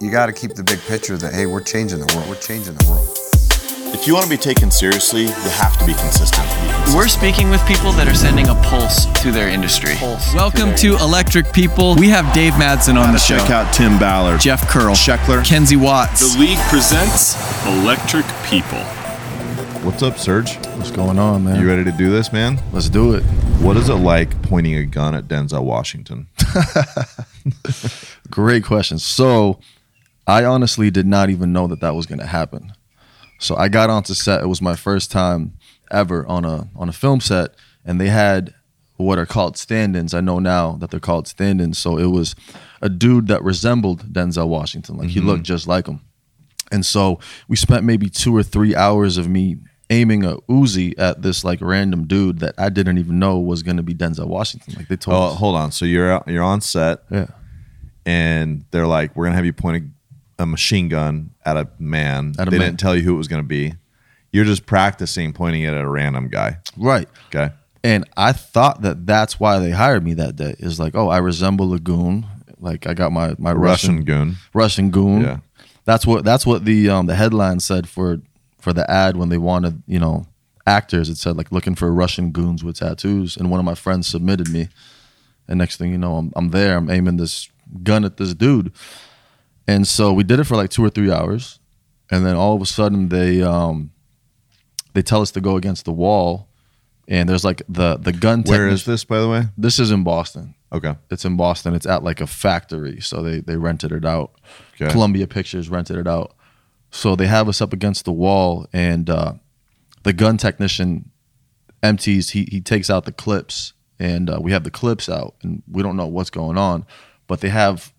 you got to keep the big picture that hey, we're changing the world. We're changing the world. If you want to be taken seriously, you have to be consistent. We're speaking with people that are sending a pulse to their industry. Pulse Welcome to Electric People. We have Dave Madsen on the show. Check out Tim Ballard, Jeff Curl, Scheckler. Kenzie Watts. The league presents Electric People. What's up, Serge? What's going on, man? You ready to do this, man? Let's do it. What is it like pointing a gun at Denzel Washington? Great question. So, I honestly did not even know that that was going to happen. So I got onto set. It was my first time ever on a on a film set, and they had what are called stand-ins. I know now that they're called stand-ins. So it was a dude that resembled Denzel Washington, like he mm-hmm. looked just like him. And so we spent maybe two or three hours of me aiming a Uzi at this like random dude that I didn't even know was going to be Denzel Washington. Like they told Oh, us. hold on. So you're you're on set, Yeah. and they're like, "We're gonna have you point a, machine gun at a man." At a they man. didn't tell you who it was gonna be. You're just practicing pointing it at a random guy. Right. Okay. And I thought that that's why they hired me that day. Is like, oh, I resemble a goon. Like I got my my Russian, Russian goon. Russian goon. Yeah. That's what that's what the um the headline said for for the ad when they wanted you know actors. It said like looking for Russian goons with tattoos. And one of my friends submitted me. And next thing you know, I'm I'm there. I'm aiming this gun at this dude. And so we did it for like two or three hours, and then all of a sudden they um they tell us to go against the wall, and there's like the the gun. Where is this, by the way? This is in Boston. Okay. It's in Boston. It's at like a factory, so they they rented it out. Okay. Columbia Pictures rented it out. So they have us up against the wall, and uh, the gun technician empties. He he takes out the clips, and uh, we have the clips out, and we don't know what's going on, but they have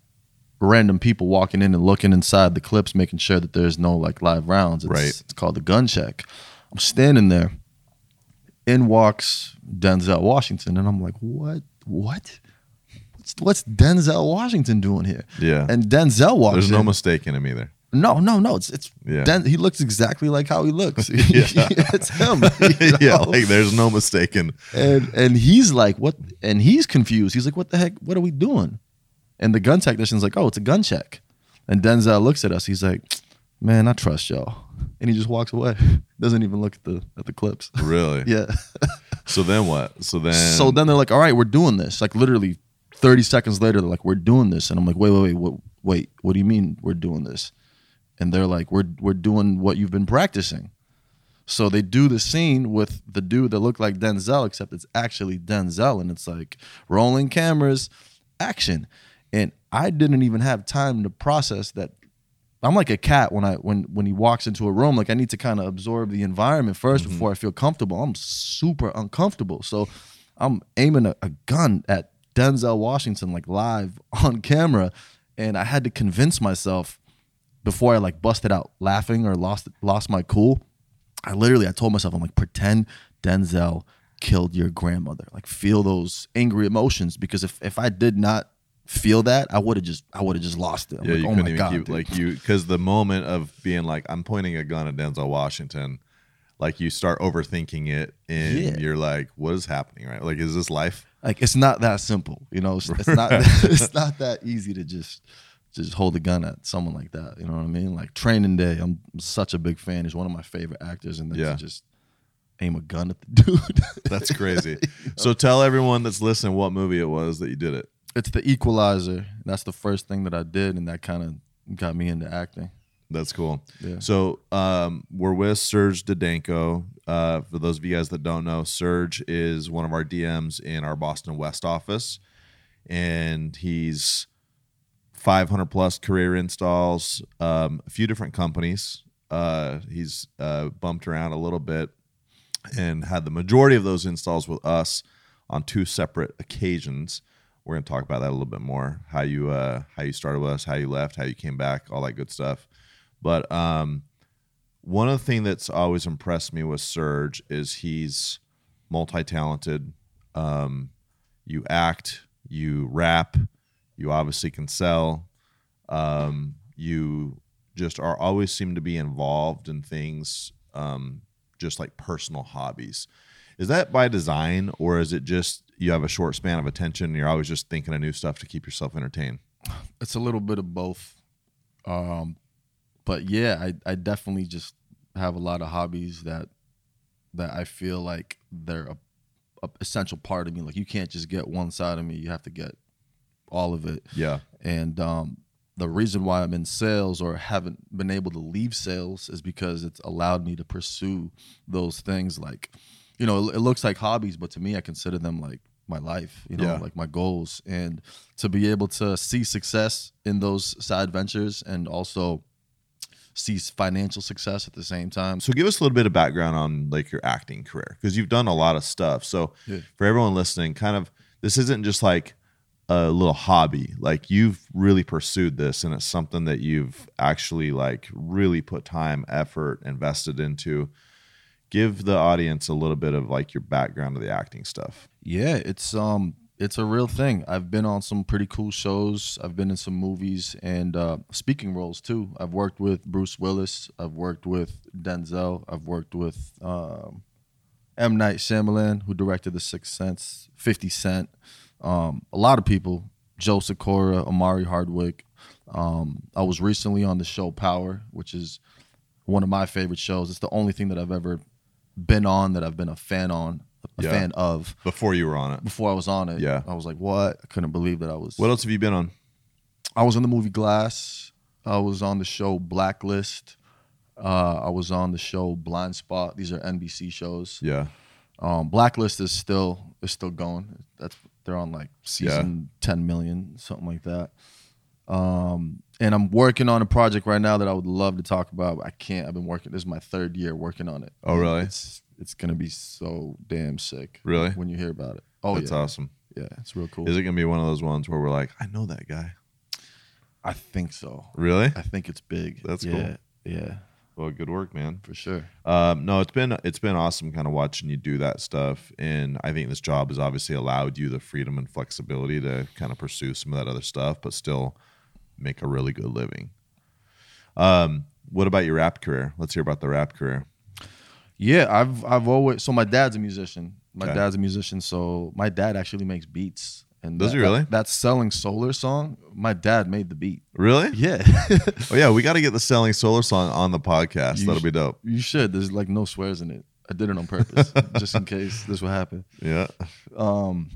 random people walking in and looking inside the clips, making sure that there's no like live rounds. It's, Right. It's called the gun check. I'm standing there. In walks Denzel Washington, and I'm like, what? What? What's, what's Denzel Washington doing here? Yeah. And Denzel walks There's no mistake in him either. No, no, no. It's it's Yeah. Den- he looks exactly like how he looks. It's him. you yeah, like there's no mistaking. and and he's like, what? And he's confused. He's like, what the heck? What are we doing? And the gun technician's like, oh, it's a gun check. And Denzel looks at us. He's like, man, I trust y'all. And he just walks away. Doesn't even look at the at the clips. Really? yeah. So then what? So then. so then they're like, all right, we're doing this. Like literally 30 seconds later, they're like, we're doing this. And I'm like, wait, wait, wait, what, wait, what do you mean we're doing this? And they're like, we're we're doing what you've been practicing. So they do the scene with the dude that looked like Denzel, except it's actually Denzel, and it's like rolling cameras, action. And I didn't even have time to process that. I'm like a cat when I when when he walks into a room. Like I need to kind of absorb the environment 1st mm-hmm. before I feel comfortable. I'm super uncomfortable. So I'm aiming a, a gun at Denzel Washington like live on camera, and I had to convince myself before I like busted out laughing or lost lost my cool. I literally I told myself I'm like pretend Denzel killed your grandmother. Like feel those angry emotions because if if I did not feel that, I would have just I would have just lost it. I'm Yeah, like, you oh couldn't my even God, keep dude. like you because the moment of being like I'm pointing a gun at Denzel Washington, like you start overthinking it and Yeah. you're like, what is happening? Right? Like, is this life? like it's not that simple you know it's, it's not it's not that easy to just just hold a gun at someone like that you know what i mean like training day i'm such a big fan he's one of my favorite actors and then Yeah. to just aim a gun at the dude That's crazy. so tell everyone that's listening what movie it was that you did it. It's the equalizer that's the first thing that i did and that kind of got me into acting That's cool. Yeah. So um, we're with Serge Didenko. Uh, for those of you guys that don't know, Serge is one of our DMs in our Boston West office, and he's 500 plus career installs, um, a few different companies. Uh, he's uh, bumped around a little bit and had the majority of those installs with us on two separate occasions. We're going to talk about that a little bit more. How you uh, how you started with us, how you left, how you came back, all that good stuff. But um, one of the things that's always impressed me with Serge is he's multi-talented. Um, you act, you rap, you obviously can sell. Um, you just are always seem to be involved in things, um, just like personal hobbies. Is that by design, or is it just you have a short span of attention and you're always just thinking of new stuff to keep yourself entertained? it's a little bit of both Um, but yeah, I I definitely just have a lot of hobbies that that I feel like they're a, a essential part of me. Like you can't just get one side of me; you have to get all of it. Yeah. And um, the reason why I'm in sales or haven't been able to leave sales is because it's allowed me to pursue those things. Like, you know, it, it looks like hobbies, but to me, I consider them like my life, you know, Yeah. like my goals. And to be able to see success in those side ventures and also see financial success at the same time. So give us a little bit of background on like your acting career because you've done a lot of stuff. So Yeah. for everyone listening, kind of this isn't just like a little hobby. Like you've really pursued this and it's something that you've actually like really put time, effort, invested into. Give the audience a little bit of like your background of the acting stuff. Yeah, it's um it's a real thing. I've been on some pretty cool shows. I've been in some movies and uh, speaking roles too. I've worked with Bruce Willis. I've worked with Denzel. I've worked with um, M Night Shyamalan, who directed The Sixth Sense. Fifty Cent. Um, a lot of people. Joe Sikora, Omari Hardwick. Um, I was recently on the show Power, which is one of my favorite shows. It's the only thing that I've ever been on that I've been a fan on, a Yeah. fan of Before you were on it. before I was on it. Yeah. I was like, what? I couldn't believe that I was. What else have you been on? I was in the movie Glass. I was on the show Blacklist. Uh, I was on the show Blind Spot. These are NBC shows. Yeah. Um, Blacklist is still is still going. That's they're on like season ten million, something like that. Um, and I'm working on a project right now that I would love to talk about. I can't. I've been working. This is my third year working on it. Oh, really? It's it's gonna be so damn sick. Really? When you hear about it. Oh That's yeah. awesome. Yeah, it's real cool. Is it gonna be one of those ones where we're like, I know that guy? I think so. Really? I think it's big. That's yeah, cool. Yeah, Well, good work, man. for sure. Um, no, it's been it's been awesome kind of watching you do that stuff, and I think this job has obviously allowed you the freedom and flexibility to kind of pursue some of that other stuff, but still make a really good living. Um, what about your rap career? Let's hear about the rap career. Yeah, I've I've always so my dad's a musician. My Okay. dad's a musician, so my dad actually makes beats. And Does that, he really? That, that selling solar song, my dad made the beat. Really? Yeah, Oh yeah, we got to get the selling solar song on the podcast. You That'll sh- be dope. you should. There's like no swears in it. I did it on purpose, just in case this would happen. Yeah. Um,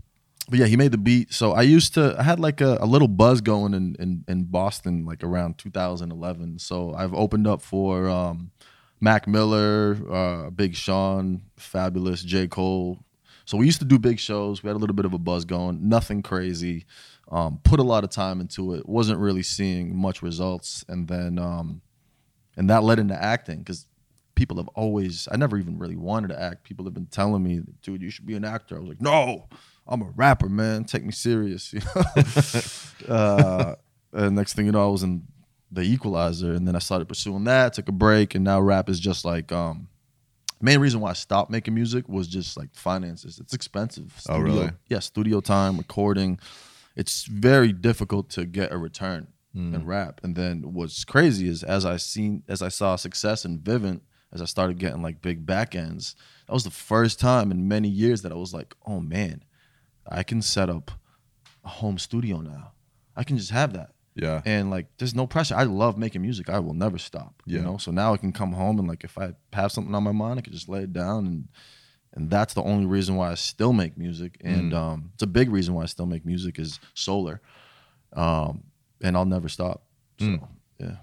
but yeah, he made the beat. So I used to, I had like a, a little buzz going in, in in Boston, like around 2011. So I've opened up for um, Mac Miller, uh, Big Sean, Fabolous, J Cole. So we used to do big shows. We had a little bit of a buzz going. Nothing crazy. Um, put a lot of time into it. Wasn't really seeing much results, and then um, and that led into acting because people have always i never even really wanted to act people have been telling me dude you should be an actor i was like no i'm a rapper man. Take me serious you know? Uh, and next thing you know i was in the equalizer and then i started pursuing that took a break and now rap is just like um main reason why i stopped making music was just like finances. It's expensive. Oh, really? yeah studio time recording. It's very difficult to get a return in rap. And then what's crazy is as I seen as I saw success in Vivint, as I started getting like big back ends, that was the first time in many years that I was like, oh man, I can set up a home studio now. I can just have that. Yeah. And like there's no pressure. I love making music. I will never stop. Yeah. You know? So now I can come home and like if I have something on my mind, I can just lay it down and and that's the only reason why I still make music. And Mm. um, it's a big reason why I still make music is solar. Um, and I'll never stop. So Mm. yeah.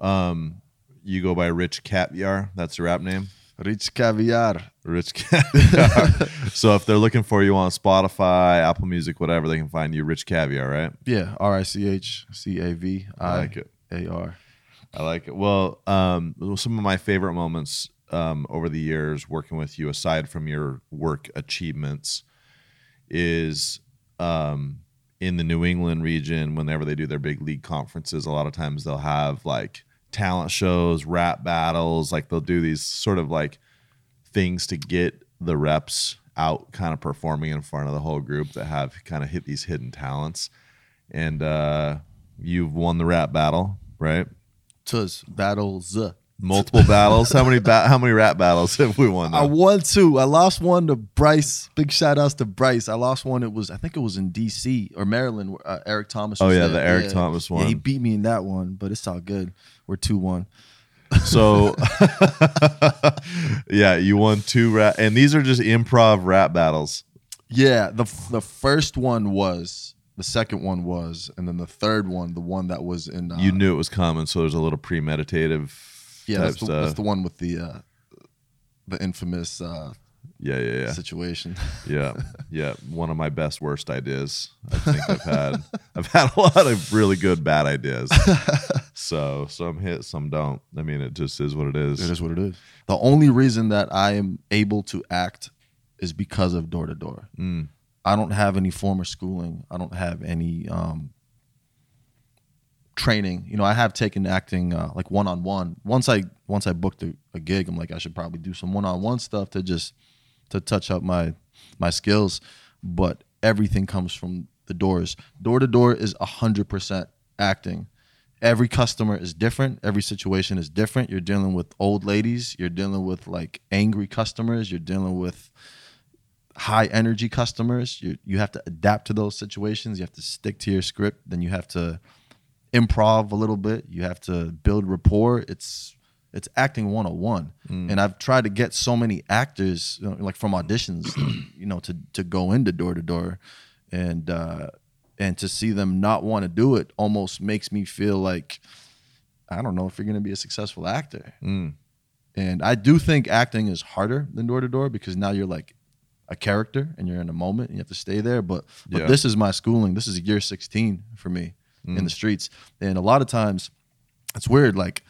Um, you go by Rich Caviar. That's your rap name. Rich caviar. Rich Caviar. so if they're looking for you on Spotify, Apple Music, whatever, they can find you Rich Caviar, right? Yeah. R I C H C A V I like it. A R. I like it. Well, um, some of my favorite moments um, over the years working with you, aside from your work achievements, is um, in the New England region. Whenever they do their big league conferences, a lot of times they'll have like talent shows, rap battles. Like they'll do these sort of like things to get the reps out, kind of performing in front of the whole group that have kind of hit these hidden talents. And uh, you've won the rap battle, right? Tuz battles. Multiple battles. How many ba- how many rap battles have we won? I won two. I lost one to Bryce. Big shout outs to Bryce. I lost one. It was I think it was in D.C. or Maryland. where, Uh, Eric Thomas. Oh, yeah, there. the Eric Thomas one. Yeah, he beat me in that one, but it's all good. We're two one. So, yeah, you won two rap, and these are just improv rap battles. Yeah, the the first one was the second one was, and then the third one, the one that was in. Uh, You knew it was coming, so there's a little premeditative yeah, that's the, that's the one with the uh, the infamous uh, yeah, yeah, yeah. situation. Yeah, yeah. One of my best worst ideas. I think I've had. I've had a lot of really good bad ideas. So some hit, some don't. I mean, it just is what it is. It is what it is. The only reason that I am able to act is because of door to door. I don't have any former schooling. I don't have any um, training. You know, I have taken acting uh, like one on one. Once I once I booked a, a gig, I'm like I should probably do some one on one stuff to just to touch up my my skills. But everything comes from the doors. Door to door is hundred percent acting. Every customer is different. Every situation is different. You're dealing with old ladies. You're dealing with like angry customers. You're dealing with high energy customers. You you have to adapt to those situations. You have to stick to your script. Then you have to improv a little bit. You have to build rapport. It's it's acting 101. And I've tried to get so many actors you know, like from auditions, you know, to to go into door to door and uh and to see them not want to do it almost makes me feel like I don't know if you're going to be a successful actor. And I do think acting is harder than door to door because now you're like a character and you're in a moment and you have to stay there. But but Yeah. this is my schooling. This is year 16 for me in the mm. streets. And a lot of times it's weird. Like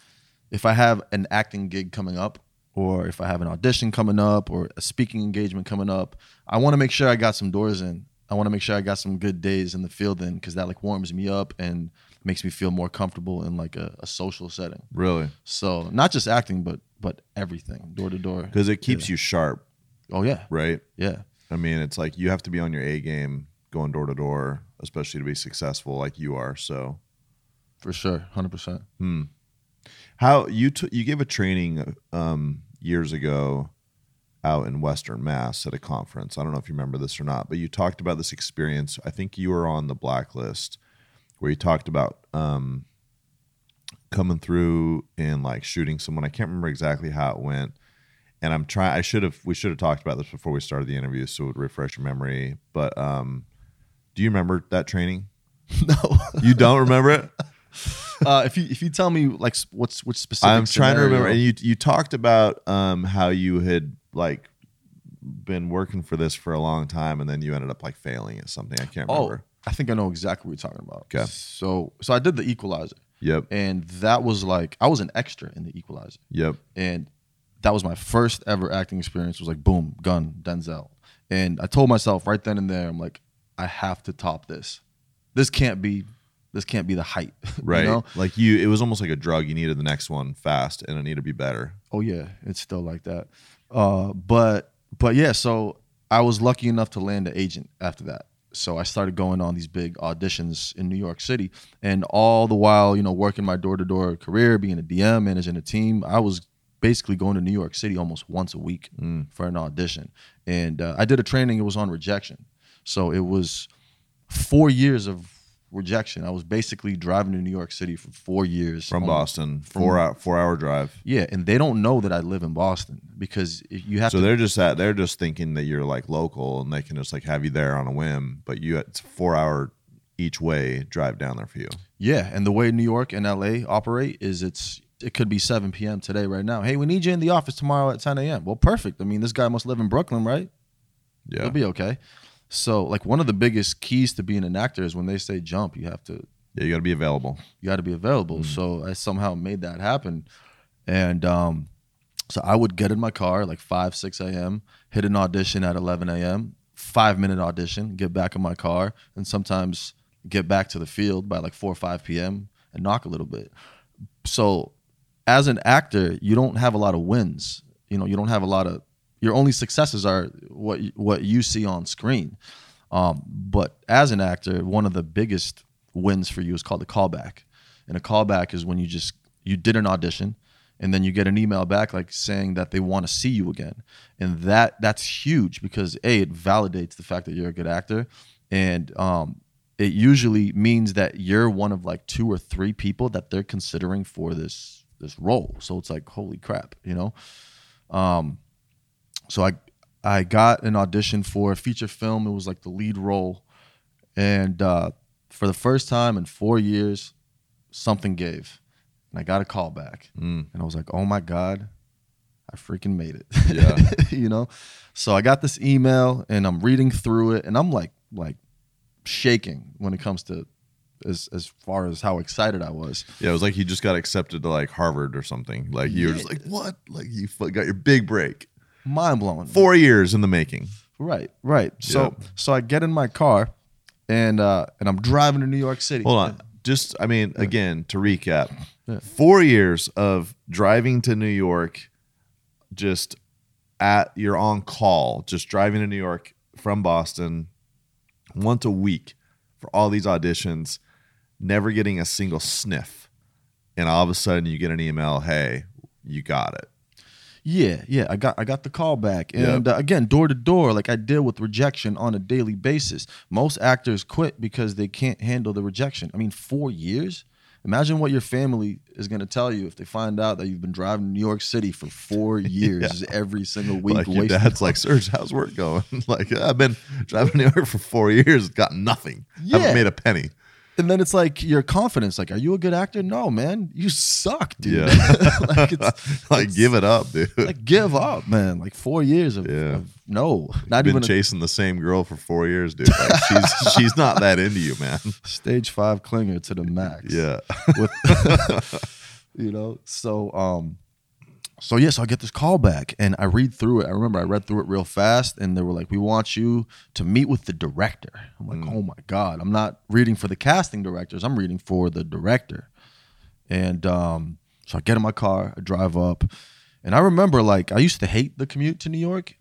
if I have an acting gig coming up or if I have an audition coming up or a speaking engagement coming up, I want to make sure I got some doors in. I want to make sure I got some good days in the field in because that like warms me up and makes me feel more comfortable in like a, a social setting. really So not just acting, but but everything, door to door. because it keeps you sharp, Oh yeah, right? yeah, I mean, it's like you have to be on your A game, going door to door, especially to be successful like you are. So, for sure, hundred percent. how you t- you gave a training um, years ago out in Western Mass at a conference. I don't know if you remember this or not, but you talked about this experience. I think you were on the blacklist where you talked about um, coming through and like shooting someone. I can't remember exactly how it went. And I'm trying. I should have. We should have talked about this before we started the interview, so it would refresh your memory. But um, do you remember that training? No, You don't remember it? uh, if you if you tell me like what's which specific, I'm trying to remember. And you you talked about um how you had like been working for this for a long time, and then you ended up like failing at something. I can't Oh, remember. I think I know exactly what you're talking about. Okay. So so I did the Equalizer, Yep. and that was like I was an extra in the Equalizer, Yep. and that was my first ever acting experience. Was like boom, gun, Denzel, and I told myself right then and there, I'm like, I have to top this. This can't be, this can't be the height, you Right. know? Like you, it was almost like a drug. You needed the next one fast, and it needed to be better. Oh yeah, it's still like that. Uh, but but yeah, so I was lucky enough to land an agent after that. So I started going on these big auditions in New York City, and all the while, you know, working my door to door career, being a DM, managing a team, I was basically going to New York City almost once a week for an audition. And uh, I did a training. It was on rejection, so it was four years of rejection. I was basically driving to New York City for four years From on- Boston, four hour four hour drive. yeah, and they don't know that I live in Boston because you have So to. they're just at they're just thinking that you're like local, and they can just like have you there on a whim. But you, it's four hour each way drive down there for you. Yeah, and the way New York and LA operate is it's it could be 7 p.m. today right now. Hey, we need you in the office tomorrow at 10 a.m. Well, perfect. I mean, this guy must live in Brooklyn, right? Yeah. it'll be okay. So, like one of the biggest keys to being an actor is when they say jump, you have to Yeah, you got to be available. you got to be available. So I somehow made that happen, and um, so I would get in my car like five, six a.m., hit an audition at eleven a.m., five minute audition, get back in my car, and sometimes get back to the field by like four or five p.m. and knock a little bit. So as an actor, you don't have a lot of wins. You know, you don't have a lot of your only successes are what what you see on screen. Um, but as an actor, one of the biggest wins for you is called a callback, and a callback is when you just you did an audition and then you get an email back like saying that they want to see you again, and that that's huge because a it validates the fact that you're a good actor, and um, it usually means that you're one of like two or three people that they're considering for this this role. So it's like holy crap, you know. Um, so I I got an audition for a feature film. It was like the lead role, and uh, for the first time in four years, something gave, and I got a call back, Mm. and I was like, oh my god, I freaking made it. Yeah. you know. So I got this email, and I'm reading through it, and I'm like like shaking when it comes to as as far as how excited I was. Yeah, it was like you just got accepted to like Harvard or something. Like you were just like, what? Like you got your big break. Mind blowing. Four years in the making. Right, right. So Yeah. so I get in my car and uh and I'm driving to New York City. Hold on. Just, I mean, again, to recap, four years of driving to New York, just at you're on call, just driving to New York from Boston once a week for all these auditions, never getting a single sniff. And all of a sudden you get an email, hey, you got it. Yeah, yeah. I got I got the call back. Yep. And uh, again, door to door, like I deal with rejection on a daily basis. Most actors quit because they can't handle the rejection. I mean, 4 years? Imagine what your family is going to tell you if they find out that you've been driving to New York City for 4 years every single week like your dad's like, Serge, how's work going? like, I've been driving to New York for four years, got nothing. Yeah. Haven't made a penny. And then it's like your confidence. Like, are you a good actor? No, man, you suck, dude. Yeah. like, it's, like, give it up, dude. like give up, man. Like four years of, Yeah. of no, not been even a chasing the same girl for four years, dude. Like, she's she's not that into you, man. stage five clinger to the max. Yeah. with you know so um so yeah so i get this call back and i read through it i remember i read through it real fast and they were like we want you to meet with the director i'm like oh my god i'm not reading for the casting directors i'm reading for the director and um so i get in my car i drive up and i remember like i used to hate the commute to new york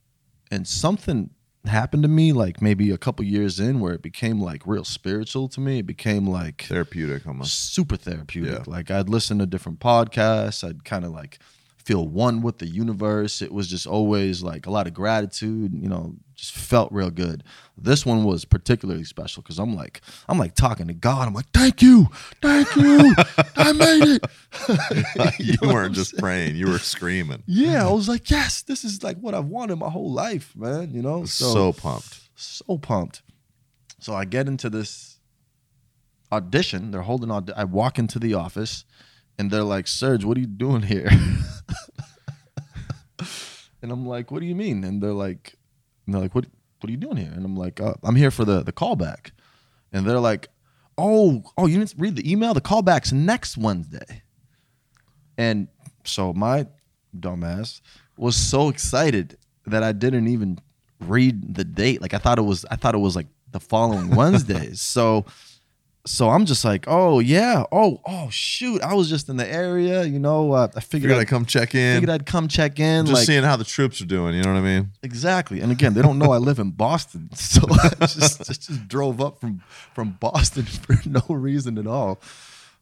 and something happened to me like maybe a couple years in where it became like real spiritual to me it became like Therapeutic almost. super therapeutic. Yeah. Like I'd listen to different podcasts. I'd kind of like feel one with the universe. It was just always like a lot of gratitude. You know, just felt real good. This one was particularly special because I'm like I'm like talking to God. I'm like, thank you, thank you, I made it. you know weren't just saying? praying, you were screaming. Yeah, I was like, yes, this is like what I've wanted my whole life, man. You know, So, pumped. so pumped. So I get into this audition. They're holding on. I walk into the office, and they're like, "Serge, what are you doing here?" and I'm like, "What do you mean?" And they're like, and "They're like, what? What are you doing here?" And I'm like, uh, "I'm here for the the callback." And they're like, "Oh, oh, you didn't read the email? The callback's next Wednesday." And so my dumbass was so excited that I didn't even read the date. Like I thought it was I thought it was like the following Wednesday. so so I'm just like, "Oh, yeah. Oh, oh shoot. I was just in the area, you know, uh, I figured Figured I'd, I'd come check in. figured I'd come check in just like seeing how the troops are doing. You know what I mean? Exactly. And again, they don't know I live in Boston. So I just, just, just drove up from, from Boston for no reason at all.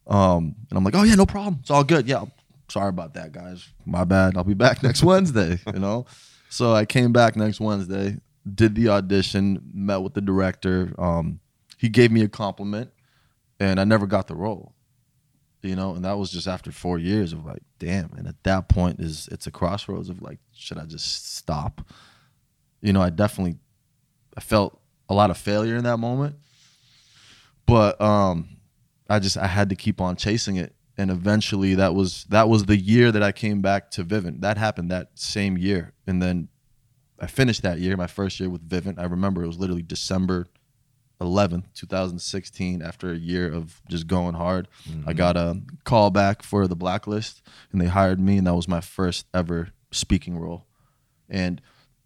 Um, and I'm like, oh, yeah, no problem. It's all good. Yeah. Sorry about that, guys. My bad. I'll be back next Wednesday, you know? So I came back next Wednesday, did the audition, met with the director. Um, he gave me a compliment, and I never got the role. You know, and that was just after four years of like, damn. And at that point, is it's a crossroads of like, should I just stop? you know, I definitely I felt a lot of failure in that moment. But um I just I had to keep on chasing it. And eventually that was that was the year that I came back to Vivint. That happened that same year. And then I finished that year, my first year with Vivint. I remember it was literally December 11th, 2016, after a year of just going hard. I mm-hmm. got a call back for the blacklist and they hired me, and that was my first ever speaking role. And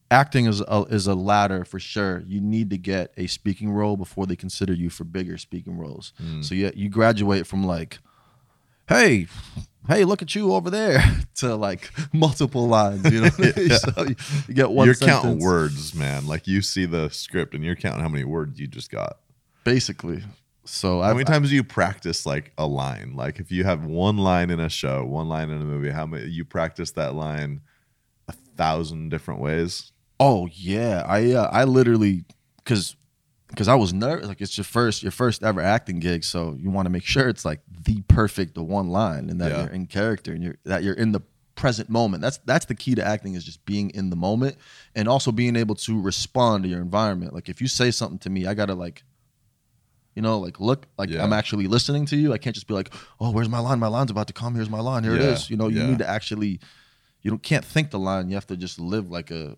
acting is a, is a ladder for sure. You need to get a speaking role before they consider you for bigger speaking roles. Mm. So yeah, you graduate from like, hey, hey, look at you over there to like multiple lines. You know, what I mean? so you, you get one. you're counting words, man. Like you see the script and you're counting how many words you just got. basically So How I've, many times do you practice like a line? Like if you have one line in a show, one line in a movie, how many you practice that line a thousand different ways? Oh yeah, I uh, I literally because because I was nervous. Like it's your first your first ever acting gig, so you want to make sure it's like the perfect the one line and that Yeah. you're in character and you're that you're in the present moment. That's that's the key to acting is just being in the moment and also being able to respond to your environment. Like if you say something to me, I gotta like. You know, like look, like Yeah. I'm actually listening to you. I can't just be like, "Oh, where's my line? My line's about to come. Here's my line. Here it Yeah, is." You know, you need to actually, you don't can't think the line. You have to just live like a,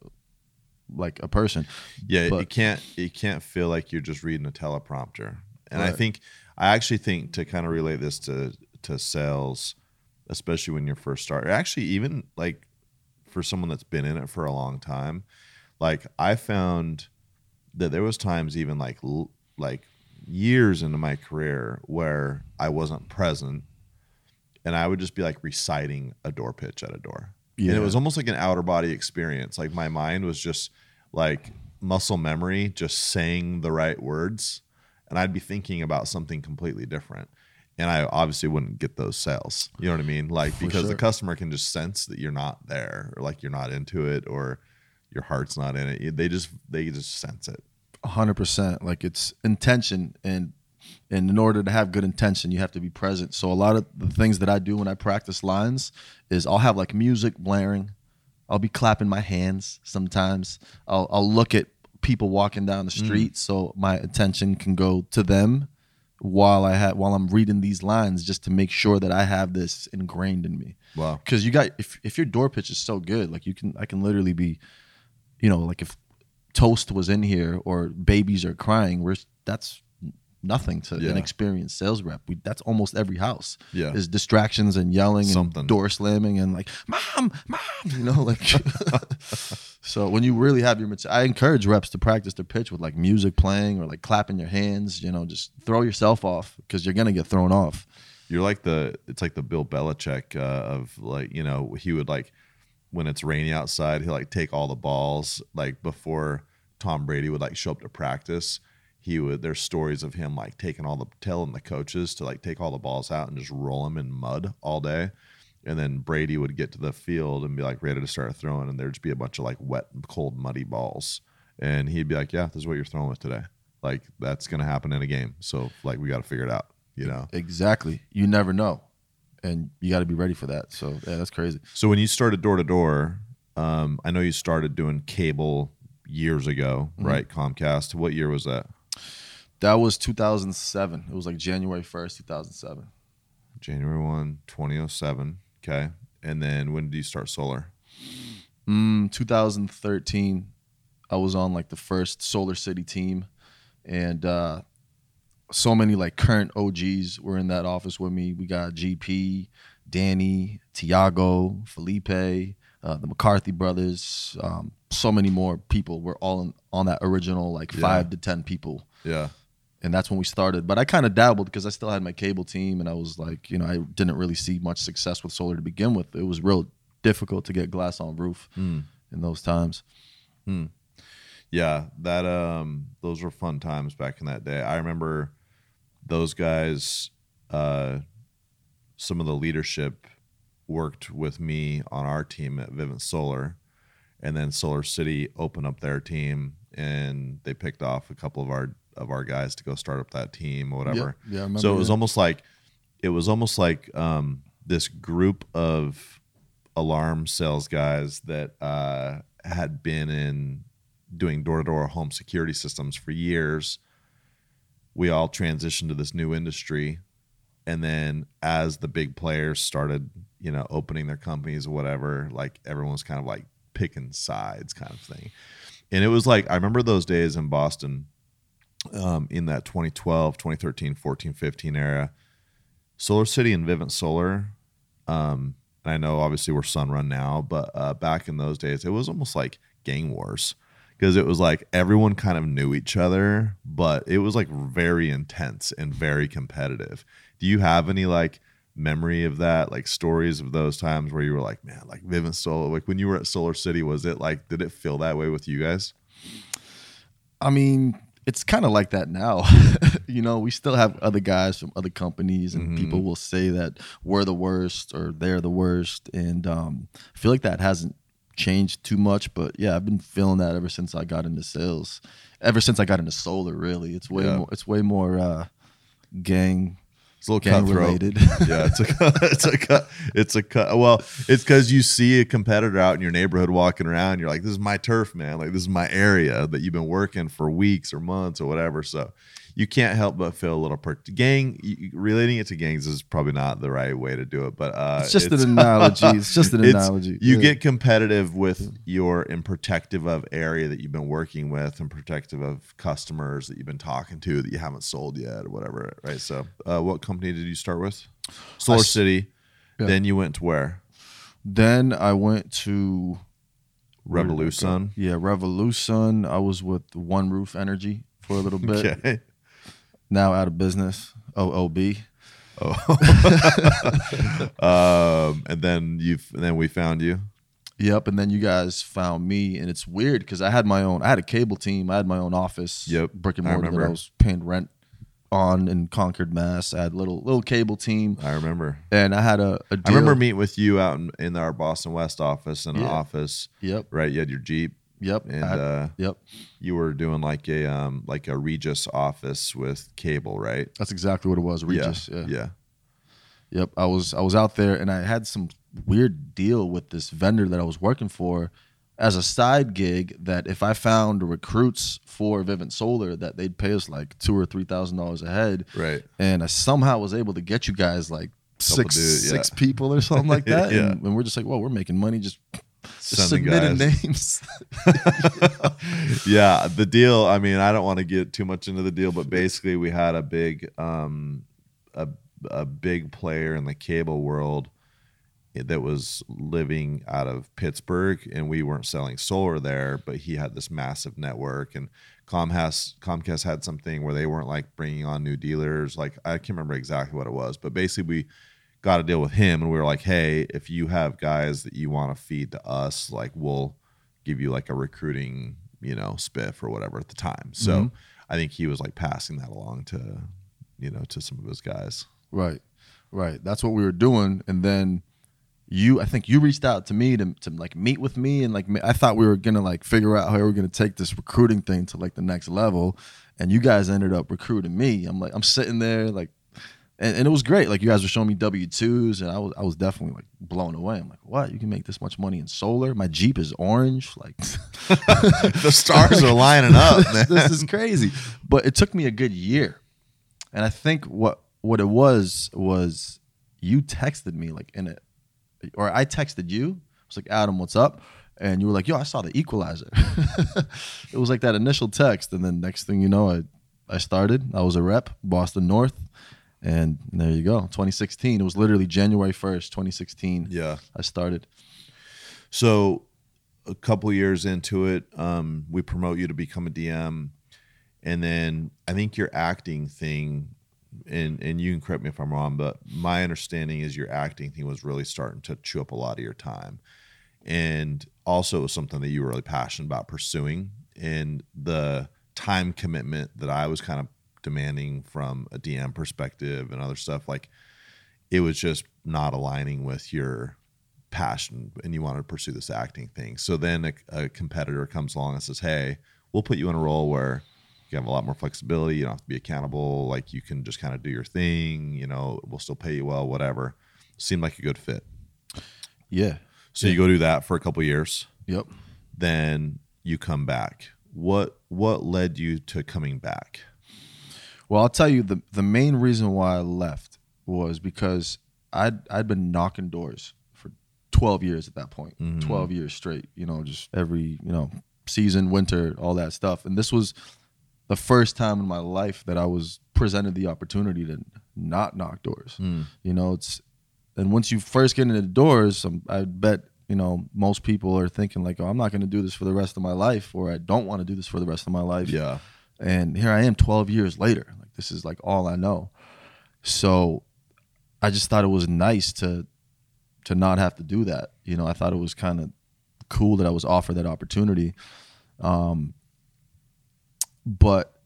like a person. Yeah, you But- can't you can't feel like you're just reading a teleprompter. And I think I actually think to kind of relate this to to sales, especially when you're first starting. actually even like for someone that's been in it for a long time, like I found that there was times even like like years into my career where I wasn't present and I would just be like reciting a door pitch at a door. And it was almost like an outer body experience. Like my mind was just like muscle memory, just saying the right words. And I'd be thinking about something completely different. And I obviously wouldn't get those sales. You know what I mean? Like because the customer can just sense that you're not there or like you're not into it or your heart's not in it. They just they just sense it. hundred percent. Like it's intention, and and in order to have good intention, you have to be present. So a lot of the things that I do when I practice lines is I'll have like music blaring. I'll be clapping my hands sometimes. I'll I'll look at people walking down the mm. street, so my attention can go to them while I have while I'm reading these lines, just to make sure that I have this ingrained in me. Wow. because you got if if your door pitch is so good, like you can I can literally be, you know, like if toast was in here or babies are crying, we're that's nothing to Yeah. an experienced sales rep. We, that's almost every house. Yeah. is distractions and yelling Something. and door slamming and like mom, mom, you know, like. so when you really have your, I encourage reps to practice their pitch with like music playing or like clapping your hands. You know, just throw yourself off because you're gonna get thrown off. You're like the it's like the Bill Belichick uh, of like you know he would like when it's rainy outside he'll like take all the balls like before Tom Brady would like show up to practice he would there's stories of him like taking all the telling the coaches to like take all the balls out and just roll them in mud all day and then Brady would get to the field and be like ready to start throwing and there'd just be a bunch of like wet cold muddy balls and he'd be like yeah this is what you're throwing with today like that's gonna happen in a game so like we got to figure it out you know Exactly. You never know. And you got to be ready for that. So, yeah, that's crazy. So when you started door to door, um, I know you started doing cable years ago, Mm-hmm. right? Comcast. What year was that? That was 2007. It was like January 1st, 2007. January 1, 2007. Okay. And then when did you start solar? Mm, 2013, I was on like the first Solar City team. And uh, so many like current OGs were in that office with me. We got GP, Danny, Tiago, Felipe, uh, the McCarthy brothers. Um, so many more people were all in, on that original like five to 10 people. Yeah. And that's when we started. But I kind of dabbled because I still had my cable team, and I was like, you know, I didn't really see much success with solar to begin with. It was real difficult to get glass on roof in those times. Yeah. That, um, those were fun times back in that day. I remember those guys, uh, some of the leadership worked with me on our team at Vivint Solar. and then Solar City opened up their team and they picked off a couple of our of our guys to go start up that team or whatever. Yeah, yeah, I remember so it was that. almost like it was almost like um, this group of alarm sales guys that uh, had been in doing door to door home security systems for years. We all transitioned to this new industry and then as the big players started you know opening their companies or whatever like everyone was kind of like picking sides kind of thing and it was like i remember those days in boston um, in that 2012 2013 14 15 era solar city and vivint solar um, and i know obviously we're sunrun now but uh, back in those days it was almost like gang wars because it was like everyone kind of knew each other, but it was like very intense and very competitive. Do you have any like memory of that, like stories of those times where you were like, man, like Vivint Solar, like when you were at Solar City, was it like, did it feel that way with you guys? I mean, it's kind of like that now. you know, we still have other guys from other companies, and Mm-hmm. people will say that we're the worst or they're the worst, and um, I feel like that hasn't changed too much. But yeah, I've been feeling that ever since I got into sales, ever since I got into solar. Really, it's way Yeah. more. It's way more uh, gang. It's a little Gang cutthroat. related. yeah, it's a it's a cut. It's a cut. Well, it's because you see a competitor out in your neighborhood walking around. You're like, this is my turf, man. Like this is my area that you've been working for weeks or months or whatever. So you can't help but feel a little per- gang. you- Relating it to gangs is probably not the right way to do it, but uh, It's just an analogy. It's just an it's- analogy. You Yeah. get competitive with your and protective of area that you've been working with and protective of customers that you've been talking to that you haven't sold yet or whatever. Right. So, uh, what company did you start with? Solar s- City. Yeah. Then you went to where? Then I went to where did I go? Revolution. Yeah, Revolution. I was with One Roof Energy for a little bit. Okay. Now out of business. OOB. Um, and then you've and then we found you. Yep. And then you guys found me, and it's weird because I had my own. I had a cable team. I had my own office. Yep, Brick and I mortar that remember. I was paying rent on in Concord, Mass. I had a little little cable team, I remember. and I had a. a I remember meeting with you out in, in our Boston West office in an office. Yep. Right. You had your Jeep Yep. and I uh, yep. you were doing like a um like a Regus office with cable, right? That's exactly what it was. Regus. yeah. yeah. yeah. Yep, I was I was out there and I had some weird deal with this vendor that I was working for as a side gig that if I found recruits for Vivint Solar that they'd pay us like two or three thousand dollars a head. Right. And I somehow was able to get you guys like six dudes, yeah. six people or something like that. Yeah. and, and we're just like, well, we're making money just, just Sending submitting guys. names. yeah, the deal. I mean, I don't want to get too much into the deal, but basically, we had a big, um, a a big player in the cable world that was living out of Pittsburgh, and we weren't selling solar there, but he had this massive network, and Comcast Comcast had something where they weren't like bringing on new dealers. Like I can't remember exactly what it was, but basically we got to deal with him, and we were like, hey, if you have guys that you want to feed to us, like we'll give you like a recruiting, you know, spiff or whatever at the time. So mm-hmm. I think he was like passing that along to, you know, to some of his guys. Right, right. That's what we were doing, and then you, I think you reached out to me to, to like meet with me, and like I thought we were gonna like figure out how we were gonna take this recruiting thing to like the next level, and you guys ended up recruiting me. I'm like, I'm sitting there like, and, and it was great. Like you guys were showing me W twos, and I was I was definitely like blown away. I'm like, what? You can make this much money in solar? My Jeep is orange. Like the stars are lining up, man. this is crazy. But it took me a good year. And I think what what it was was you texted me like in it or I texted you. I was like, Adam, what's up? And you were like, yo, I saw the equalizer. it was like that initial text. And then next thing you know, I I started. I was a rep, Boston North. And there you go. 2016. It was literally January 1st, 2016. Yeah. I started. So a couple years into it, um, we promote you to become a DM, and then I think your acting thing, and and you can correct me if I'm wrong, but my understanding is your acting thing was really starting to chew up a lot of your time, and also it was something that you were really passionate about pursuing, and the time commitment that I was kind of demanding from a DM perspective and other stuff like it was just not aligning with your passion and you wanted to pursue this acting thing. So then a, a competitor comes along and says, Hey, we'll put you in a role where you have a lot more flexibility. You don't have to be accountable. Like you can just kind of do your thing. You know, we'll still pay you well, whatever. Seemed like a good fit. Yeah. So you go do that for a couple years. Yep. Then you come back. What what led you to coming back? Well, I'll tell you the the main reason why I left was because I'd I'd been knocking doors for 12 years at that point. 12 years straight, you know, just every, you know, season, winter, all that stuff. And this was the first time in my life that I was presented the opportunity to not knock doors. You know, it's and once you first get into the doors, um, I bet you know most people are thinking like, "Oh, I'm not going to do this for the rest of my life," or "I don't want to do this for the rest of my life." Yeah. And here I am 12 years later. Like this is like all I know. So I just thought it was nice to to not have to do that. You know, I thought it was kind of cool that I was offered that opportunity. Um, but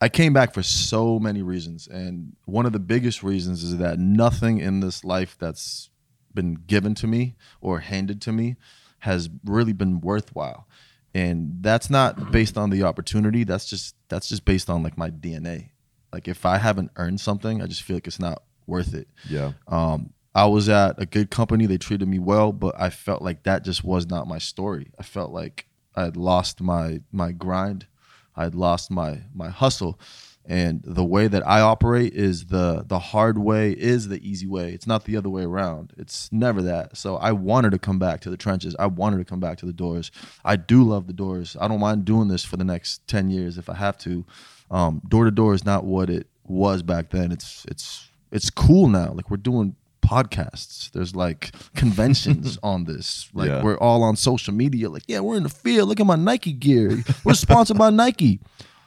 I came back for so many reasons, and one of the biggest reasons is that nothing in this life that's been given to me or handed to me has really been worthwhile. And that's not based on the opportunity. That's just that's just based on like my DNA. Like if I haven't earned something, I just feel like it's not worth it. Yeah. Um, I was at a good company. They treated me well, but I felt like that just was not my story. I felt like I had lost my my grind. I had lost my my hustle. And the way that I operate is the the hard way is the easy way. It's not the other way around. It's never that. So I wanted to come back to the trenches. I wanted to come back to the doors. I do love the doors. I don't mind doing this for the next 10 years if I have to. Um, door to door is not what it was back then. It's it's it's cool now. Like we're doing podcasts. There's like conventions on this. Like Yeah. we're all on social media. Like, yeah, we're in the field. Look at my Nike gear. We're sponsored by Nike.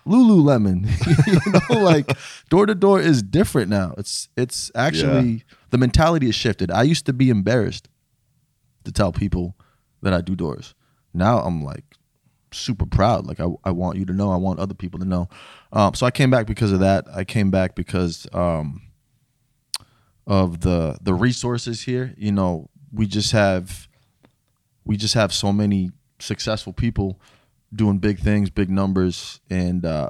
Lululemon. you know, like door to door is different now. It's it's actually the mentality has shifted. I used to be embarrassed to tell people that I do doors. Now I'm like super proud. Like I, I want you to know. I want other people to know. Um, so I came back because of that. I came back because um, of the the resources here. You know, we just have we just have so many successful people doing big things, big numbers, and uh,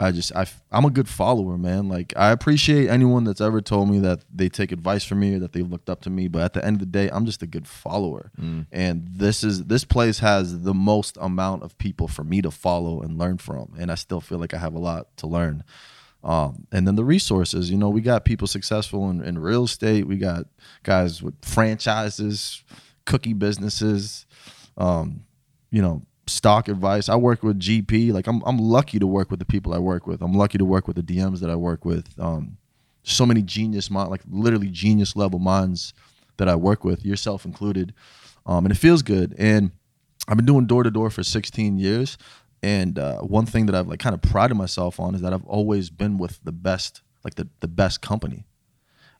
I just I I'm a good follower, man. Like I appreciate anyone that's ever told me that they take advice from me or that they looked up to me, but at the end of the day, I'm just a good follower. And this is this place has the most amount of people for me to follow and learn from, and I still feel like I have a lot to learn. Um, and then the resources, you know, we got people successful in, in real estate. We got guys with franchises, cookie businesses, um, you know, stock advice. I work with GP. Like I'm, I'm lucky to work with the people I work with. I'm lucky to work with the DMs that I work with. Um, so many genius mind, like literally genius level minds that I work with, yourself included. Um, and it feels good. And I've been doing door to door for 16 years. And uh, one thing that I've like kind of prided myself on is that I've always been with the best, like the, the best company.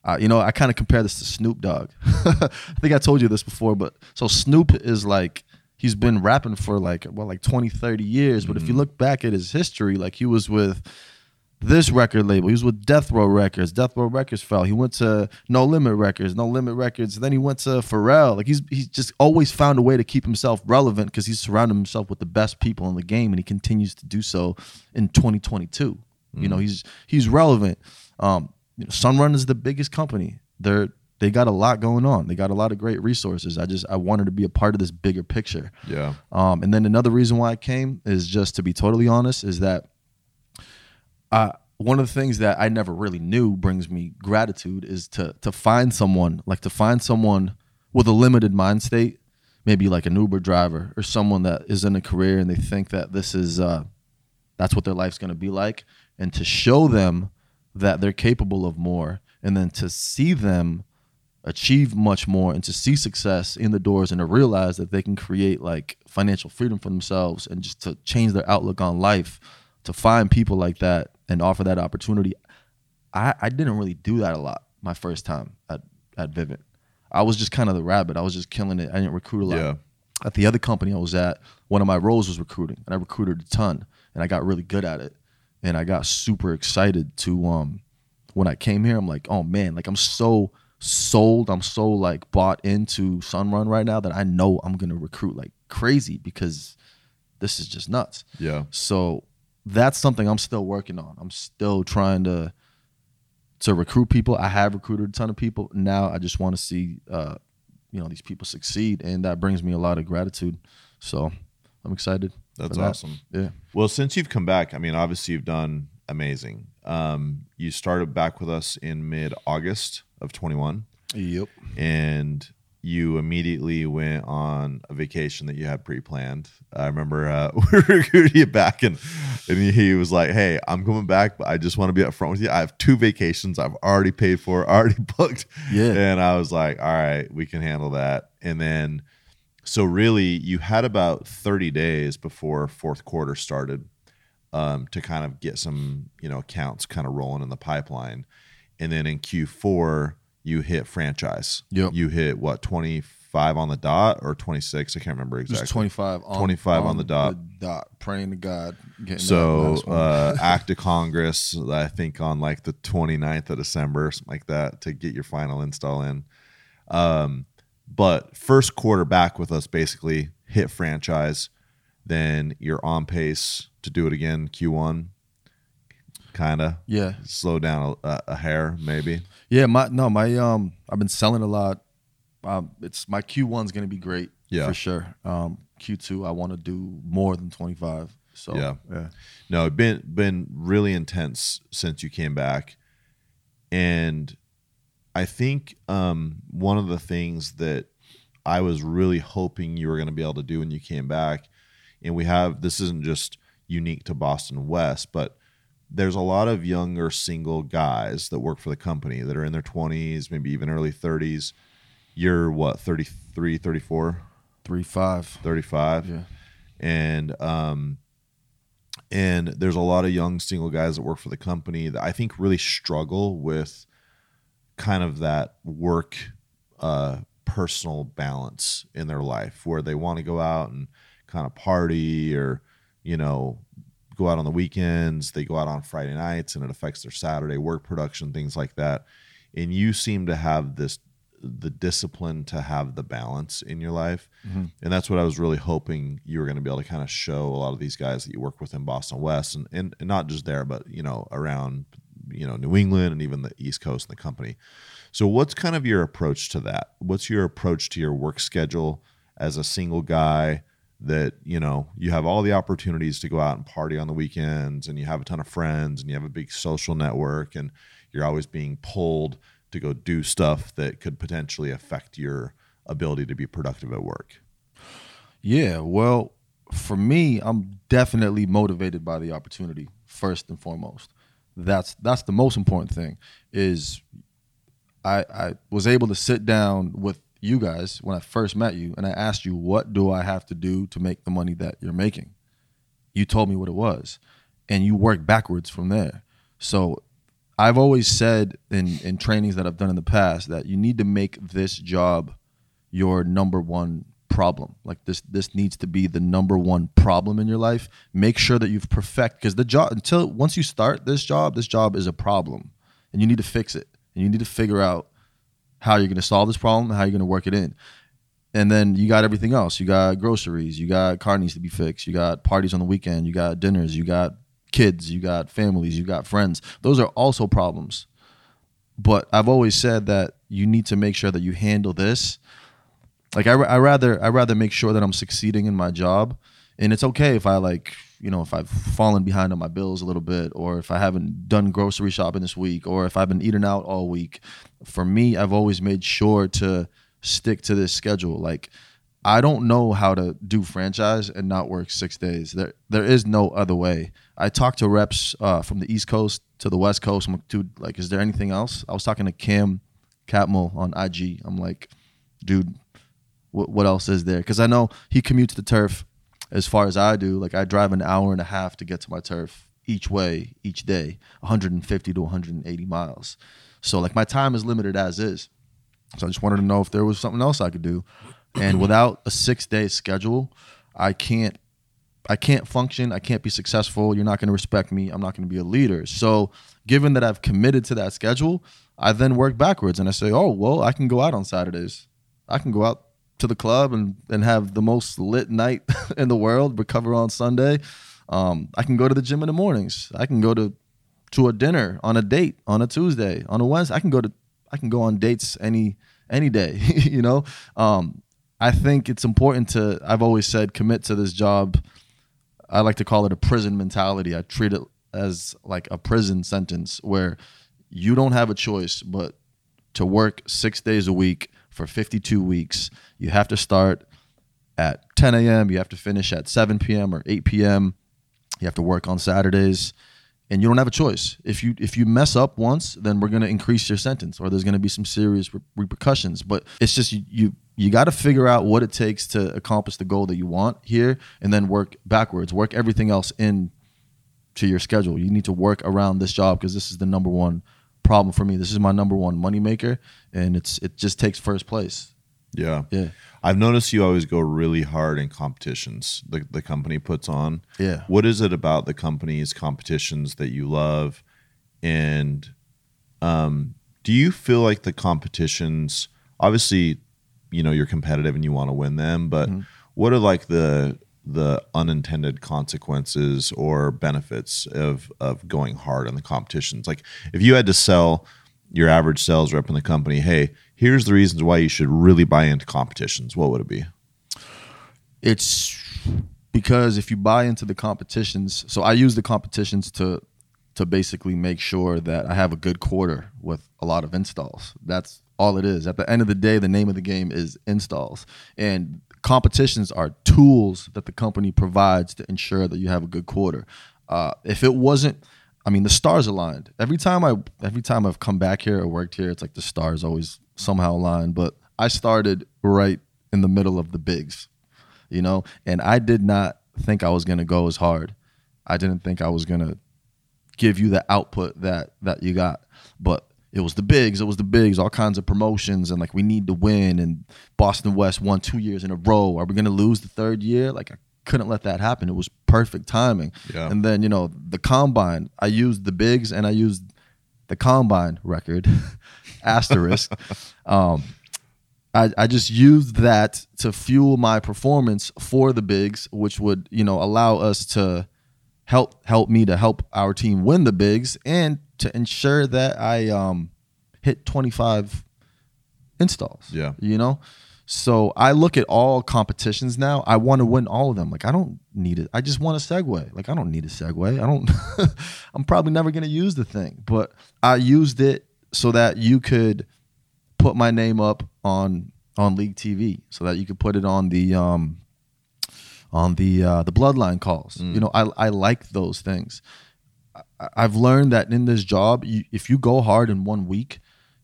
Uh, you know, I kind of compare this to Snoop Dogg. I think I told you this before, but so Snoop is like, he's been rapping for like, well, like 20, 30 years. But if you look back at his history, like he was with this record label. He was with Death Row Records. Death Row Records fell. He went to No Limit Records. No Limit Records. Then he went to Pharrell. Like he's he's just always found a way to keep himself relevant because he's surrounded himself with the best people in the game, and he continues to do so in 2022. You know, he's he's relevant. Um, you know, Sunrun is the biggest company. They're they got a lot going on. They got a lot of great resources. I just I wanted to be a part of this bigger picture. Yeah. Um, and then another reason why I came is just to be totally honest, is that uh, one of the things that I never really knew brings me gratitude is to to find someone like to find someone with a limited mind state, maybe like an Uber driver or someone that is in a career and they think that this is uh, that's what their life's going to be like, and to show them that they're capable of more, and then to see them achieve much more and to see success in the doors and to realize that they can create like financial freedom for themselves and just to change their outlook on life to find people like that and offer that opportunity i, I didn't really do that a lot my first time at, at vivint. I was just kind of the rabbit. I was just killing it. I didn't recruit a lot. Yeah. at the other company i was at one of my roles was recruiting and i recruited a ton and i got really good at it and i got super excited to um when i came here i'm like oh man like i'm so sold i'm so like bought into sunrun right now that i know i'm gonna recruit like crazy because this is just nuts Yeah. so that's something i'm still working on i'm still trying to to recruit people i have recruited a ton of people now i just want to see uh you know these people succeed and that brings me a lot of gratitude so i'm excited That's that. awesome. yeah Well, since you've come back, I mean, obviously you've done amazing. Um, you started back with us in mid August of 21, yep and you immediately went on a vacation that you had pre-planned. I remember uh, we recruited you back, and and he was like, "Hey, I'm coming back, but I just want to be upfront with you. I have two vacations I've already paid for, already booked." Yeah. and I was like, "All right, we can handle that." And then, so really, you had about 30 days before fourth quarter started um, to kind of get some, you know, accounts kind of rolling in the pipeline. And then in Q4, you hit franchise. Yep. You hit what, 25 on the dot or 26. I can't remember exactly. Just 25 on 25 on the dot. dot. Praying to God. Getting So, uh, act of Congress, I think on like the 29th of December, something like that, to get your final install in. Um, but first quarter back with us, basically hit franchise, then you're on pace to do it again Q1. Kind of yeah. slow down a, a hair, maybe. Yeah, my no, my um I've been selling a lot. Um it's my Q1's going to be great Yeah. for sure. Um Q2 I want to do more than 25. So Yeah. yeah. No, it's been been really intense since you came back, and I think um, one of the things that I was really hoping you were going to be able to do when you came back, and we have this isn't just unique to Boston West, but there's a lot of younger single guys that work for the company that are in their 20s, maybe even early 30s. You're what 33, 34, 3 5. 35 Yeah. and um and there's a lot of young single guys that work for the company that I think really struggle with kind of that work uh personal balance in their life where they want to go out and kind of party or you know go out on the weekends they go out on Friday nights and it affects their Saturday work production things like that and you seem to have this the discipline to have the balance in your life mm-hmm. and that's what I was really hoping you were going to be able to kind of show a lot of these guys that you work with in Boston West and, and, and not just there, but you know, around, you know, New England and even the East Coast and the company. So what's kind of your approach to that? What's your approach to your work schedule as a single guy that, you know, you have all the opportunities to go out and party on the weekends and you have a ton of friends and you have a big social network and you're always being pulled to go do stuff that could potentially affect your ability to be productive at work. Yeah, well, for me, I'm definitely motivated by the opportunity first and foremost. That's that's the most important thing. Is I I was able to sit down with you guys when I first met you, and I asked you, "What do I have to do to make the money that you're making?" You told me what it was, and you work backwards from there. So I've always said in in trainings that I've done in the past that you need to make this job your number one problem. Like this this needs to be the number one problem in your life. Make sure that you've perfect because the job until once you start this job, this job is a problem and you need to fix it. And you need to figure out how you're going to solve this problem, how you're going to work it in. And then you got everything else. You got groceries, you got car needs to be fixed, you got parties on the weekend, you got dinners, you got kids, you got families, you got friends. Those are also problems. But I've always said that you need to make sure that you handle this like I, I rather I rather make sure that I'm succeeding in my job, and it's okay if I like you know if I've fallen behind on my bills a little bit, or if I haven't done grocery shopping this week, or if I've been eating out all week. For me, I've always made sure to stick to this schedule. Like I don't know how to do franchise and not work six days. There there is no other way. I talked to reps uh, from the East Coast to the West Coast. I'm like, dude, like, is there anything else? I was talking to Kim Catmull on IG. I'm like, dude what, what else is there? Because I know he commutes the turf as far as I do. Like I drive an hour and a half to get to my turf each way each day, 150 to 180 miles. So like my time is limited as is. So I just wanted to know if there was something else I could do. And without a six day schedule, I can't I can't function. I can't be successful. You're not going to respect me. I'm not going to be a leader. So, given that I've committed to that schedule, I then work backwards and I say, oh, well, I can go out on Saturdays. I can go out to the club and, and have the most lit night in the world, recover on Sunday. Um, I can go to the gym in the mornings. I can go to to a dinner on a date on a Tuesday, on a Wednesday. I can go to I can go on dates any any day, you know. Um, I think it's important to I've always said commit to this job. I like to call it a prison mentality. I treat it as like a prison sentence where you don't have a choice but to work 6 days a week for 52 weeks. You have to start at 10 a.m. You have to finish at 7 p.m. or 8 p.m. You have to work on Saturdays, and you don't have a choice. If you if you mess up once, then we're gonna increase your sentence, or there's gonna be some serious re- repercussions. But it's just you you, you got to figure out what it takes to accomplish the goal that you want here, and then work backwards. Work everything else in to your schedule. You need to work around this job because this is the number one problem for me. This is my number one moneymaker, and it's it just takes first place. Yeah. Yeah. I've noticed you always go really hard in competitions the, the company puts on. Yeah. What is it about the company's competitions that you love? And um, do you feel like the competitions, obviously, you know, you're competitive and you want to win them, but what are like the the unintended consequences or benefits of of going hard in the competitions? Like if you had to sell your average sales rep in the company, hey, here's the reasons why you should really buy into competitions, what would it be? It's because if you buy into the competitions, so I use the competitions to to basically make sure that I have a good quarter with a lot of installs. That's all it is. At the end of the day, the name of the game is installs. And competitions are tools that the company provides to ensure that you have a good quarter. Uh, if it wasn't I mean, the stars aligned. Every time I, every time I've come back here or worked here, it's like the stars always somehow align. But I started right in the middle of the bigs, you know, and I did not think I was gonna go as hard. I didn't think I was gonna give you the output that that you got, but it was the bigs. It was the bigs. All kinds of promotions and like we need to win. And Boston West won two years in a row. Are we gonna lose the third year? Like I couldn't let that happen. It was perfect timing. Yeah. And then you know the combine. I used the bigs and I used the combine record asterisk. um, I, I just used that to fuel my performance for the bigs, which would you know allow us to help help me to help our team win the bigs and to ensure that I um, hit 25 installs. Yeah. You know? So I look at all competitions now. I want to win all of them. Like I don't need it. I just want a Segway. Like I don't need a Segway. I don't I'm probably never going to use the thing, but I used it so that you could put my name up on on League TV so that you could put it on the um on the uh, the bloodline calls. You know, I I like those things. I- I've learned that in this job, you, if you go hard in one week,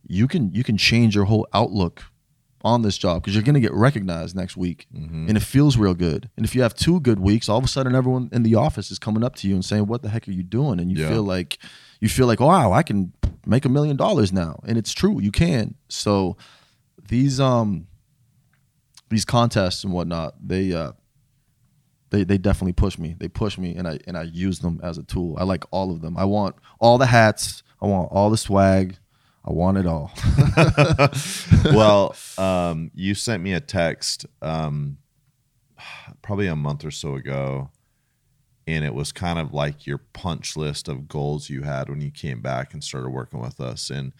you can you can change your whole outlook on this job because you're going to get recognized next week, and it feels real good. And if you have two good weeks, all of a sudden everyone in the office is coming up to you and saying, "What the heck are you doing?" And you Yeah. feel like you feel like, "Wow, I can make a million dollars now," and it's true, you can. So these um these contests and whatnot, they uh they they definitely push me. They push me, and I and I use them as a tool. I like all of them. I want all the hats. I want all the swag. I want it all. well, um, you sent me a text um, probably a month or so ago, and it was kind of like your punch list of goals you had when you came back and started working with us. And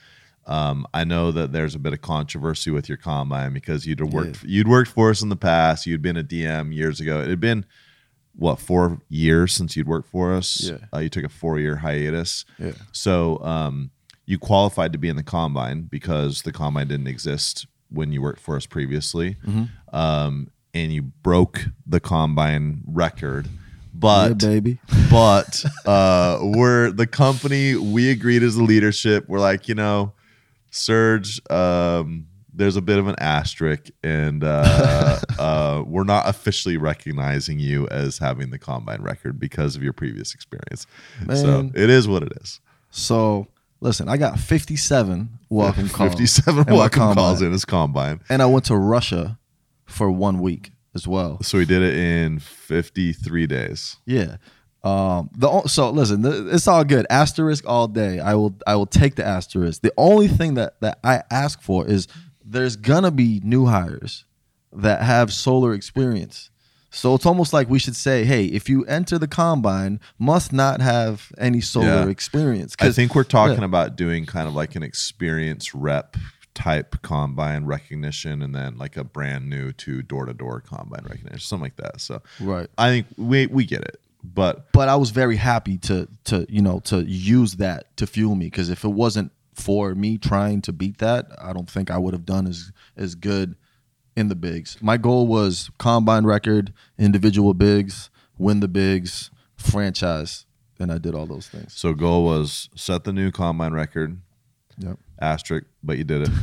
um, I know that there's a bit of controversy with your combine because you'd worked you'd worked for us in the past. You'd been a DM years ago. It had been what four years since you'd worked for us. Yeah. Uh, you took a four year hiatus. Yeah. So um, you qualified to be in the combine because the combine didn't exist when you worked for us previously, Mm-hmm. um, and you broke the combine record. But yeah, baby. but uh, we're the company. We agreed as the leadership. We're like, you know, Serge. Um, there's a bit of an asterisk, and uh, uh, we're not officially recognizing you as having the combine record because of your previous experience. So it is what it is. So listen, I got 57 welcome calls. 57 in my welcome calls in his combine. and I went to Russia for one week as well. So he did it in 53 days. Yeah. Um, the so listen, th- it's all good. Asterisk all day. I will I will take the asterisk. The only thing that that I ask for is there's gonna be new hires that have solar experience. So it's almost like we should say, hey, if you enter the combine, must not have any solar Yeah. experience. I think we're talking yeah. about doing kind of like an experience rep type combine recognition and then like a brand new to door to door combine recognition, something like that. So Right. I think we we get it. But but I was very happy to to you know to use that to fuel me because if it wasn't for me trying to beat that, I don't think I would have done as as good in the bigs. My goal was combine record, individual bigs, win the bigs, franchise, and I did all those things. so goal was set the new combine record, Yep. Asterisk, but you did it.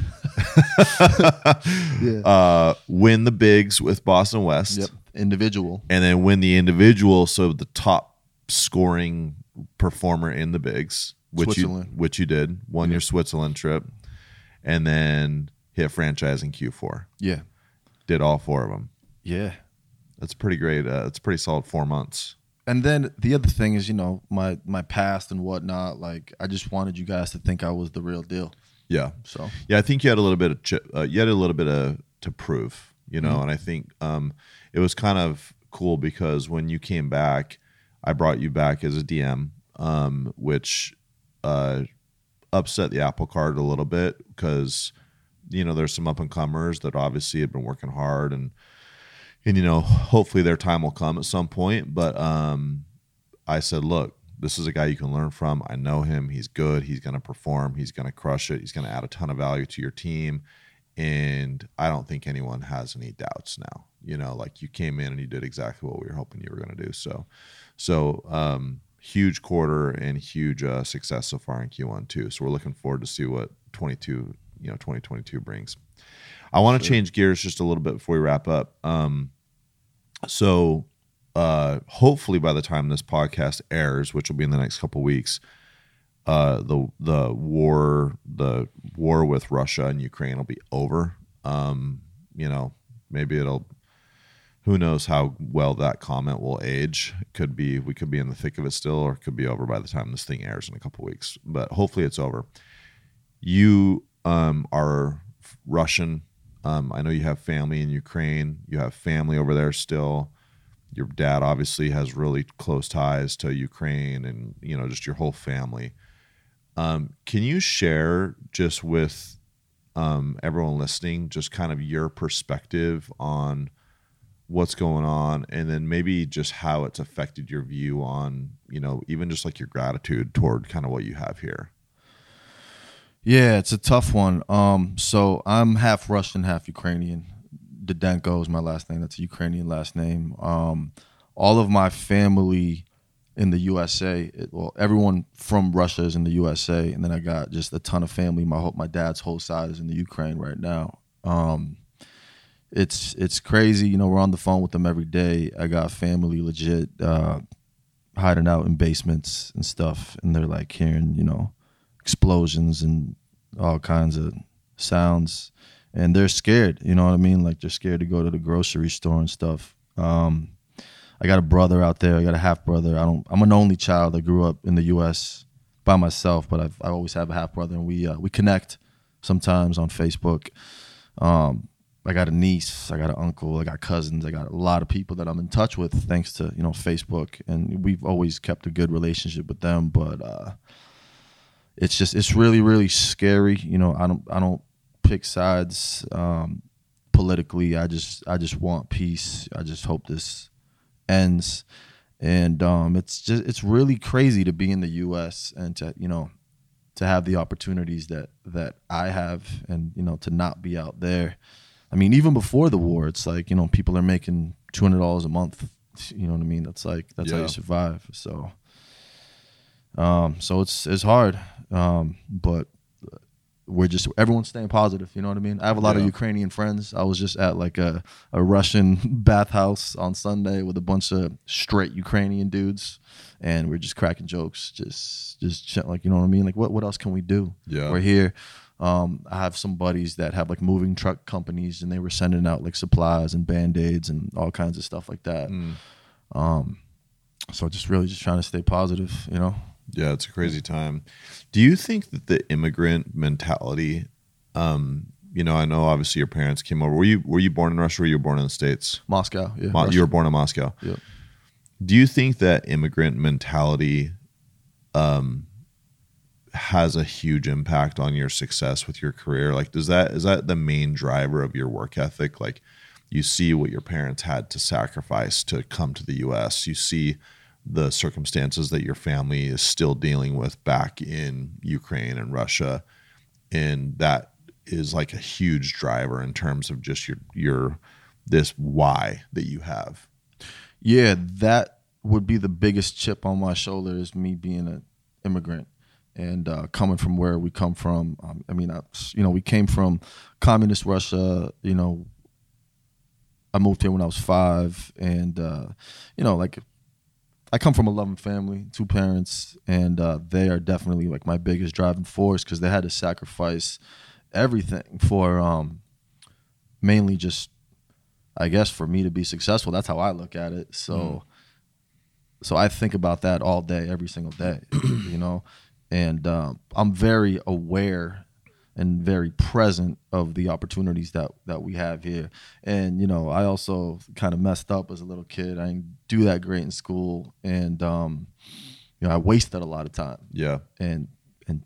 Yeah. Uh, win the bigs with Boston West. Yep. Individual. and then win the individual, so the top scoring performer in the bigs, which you which you did, won your Switzerland trip, and then hit franchise in Q4. Yeah. did all four of them. Yeah. That's pretty great. Uh, it's pretty solid four months. And then the other thing is, you know, my my past and whatnot. Like, I just wanted you guys to think I was the real deal. Yeah. So Yeah, I think you had a little bit of chi- uh, you had a little bit of to prove, you know, and I think um, it was kind of cool because when you came back, I brought you back as a DM, um, which uh, upset the apple cart a little bit because you know there's some up and comers that obviously had been working hard and and you know hopefully their time will come at some point, but um, I said, look, this is a guy you can learn from. I know him. He's good. He's going to perform. He's going to crush it. He's going to add a ton of value to your team. And I don't think anyone has any doubts now. You know, like you came in and you did exactly what we were hoping you were going to do. So, so um, huge quarter and huge uh, success so far in Q1 too. So we're looking forward to see what 22, you know, 2022 brings. I want to change gears just a little bit before we wrap up. Um, so uh, hopefully by the time this podcast airs, which will be in the next couple weeks, uh, the the war the war with Russia and Ukraine will be over. Um, you know, maybe it'll. Who knows how well that comment will age? It could be we could be in the thick of it still, or it could be over by the time this thing airs in a couple weeks. But hopefully, it's over. You um, are Russian. Um, I know you have family in Ukraine. You have family over there still your dad obviously has really close ties to Ukraine and you know just your whole family. Um, can you share just with um, everyone listening just kind of your perspective on what's going on and then maybe just how it's affected your view on you know even just like your gratitude toward kind of what you have here yeah, it's a tough one. Um, so I'm half Russian, half Ukrainian. Didenko is my last name. That's a Ukrainian last name. Um, all of my family in the USA, it, well, everyone from Russia is in the USA, and then I got just a ton of family. My whole, my dad's whole side is in the Ukraine right now. Um, it's it's crazy. You know, we're on the phone with them every day. I got family legit uh, hiding out in basements and stuff, and they're like hearing you know explosions and all kinds of sounds. And they're scared you know what i mean? Like they're scared to go to the grocery store and stuff. Um, i got a brother out there i got a half brother. I don't i'm an only child. I grew up in the us by myself but I've, i always have a half brother and we uh, we connect sometimes on facebook. Um, i got a niece i got an uncle i got cousins i got a lot of people that i'm in touch with thanks to you know facebook. And we've always kept a good relationship with them but uh, it's just it's really really scary you know i don't i don't pick sides um politically. I just i just want peace. I just hope this ends. And um it's just it's really crazy to be in the us and to you know to have the opportunities that that i have and you know to not be out there. I mean even before the war it's like you know people are making $200 a month you know what i mean? That's like that's how you survive. So um, so it's it's hard, um, but we're just everyone's staying positive. You know what I mean? I have a lot of Ukrainian friends. I was just at like a, a Russian bathhouse on Sunday with a bunch of straight Ukrainian dudes, and we're just cracking jokes, just just ch- like you know what I mean? Like what what else can we do? Yeah. we're here. Um, I have some buddies that have like moving truck companies, and they were sending out like supplies and band aids and all kinds of stuff like that. Um, so just really just trying to stay positive, you know. Yeah, it's a crazy time. Do you think that the immigrant mentality, um, you know, I know obviously your parents came over. Were you were you born in Russia or were you born in the States? Moscow, yeah. Mo- you were born in Moscow. Yep. Do you think that immigrant mentality um, has a huge impact on your success with your career? Like, does that is that the main driver of your work ethic? Like, you see what your parents had to sacrifice to come to the U.S. You see the circumstances that your family is still dealing with back in Ukraine and Russia, and that is like a huge driver in terms of just your your this why that you have. Yeah, that would be the biggest chip on my shoulder is me being an immigrant and uh, coming from where we come from. Um, I mean, I, you know, we came from communist Russia. You know, I moved here when I was five, and uh, you know, like I come from a loving family, two parents, and uh, they are definitely like my biggest driving force because they had to sacrifice everything for um, mainly just I guess for me to be successful, that's how I look at it. So, so I think about that all day, every single day, you know, and um, I'm very aware and very present of the opportunities that that we have here. And you know, I also kind of messed up as a little kid. I didn't do that great in school, and um, you know, I wasted a lot of time. Yeah. And and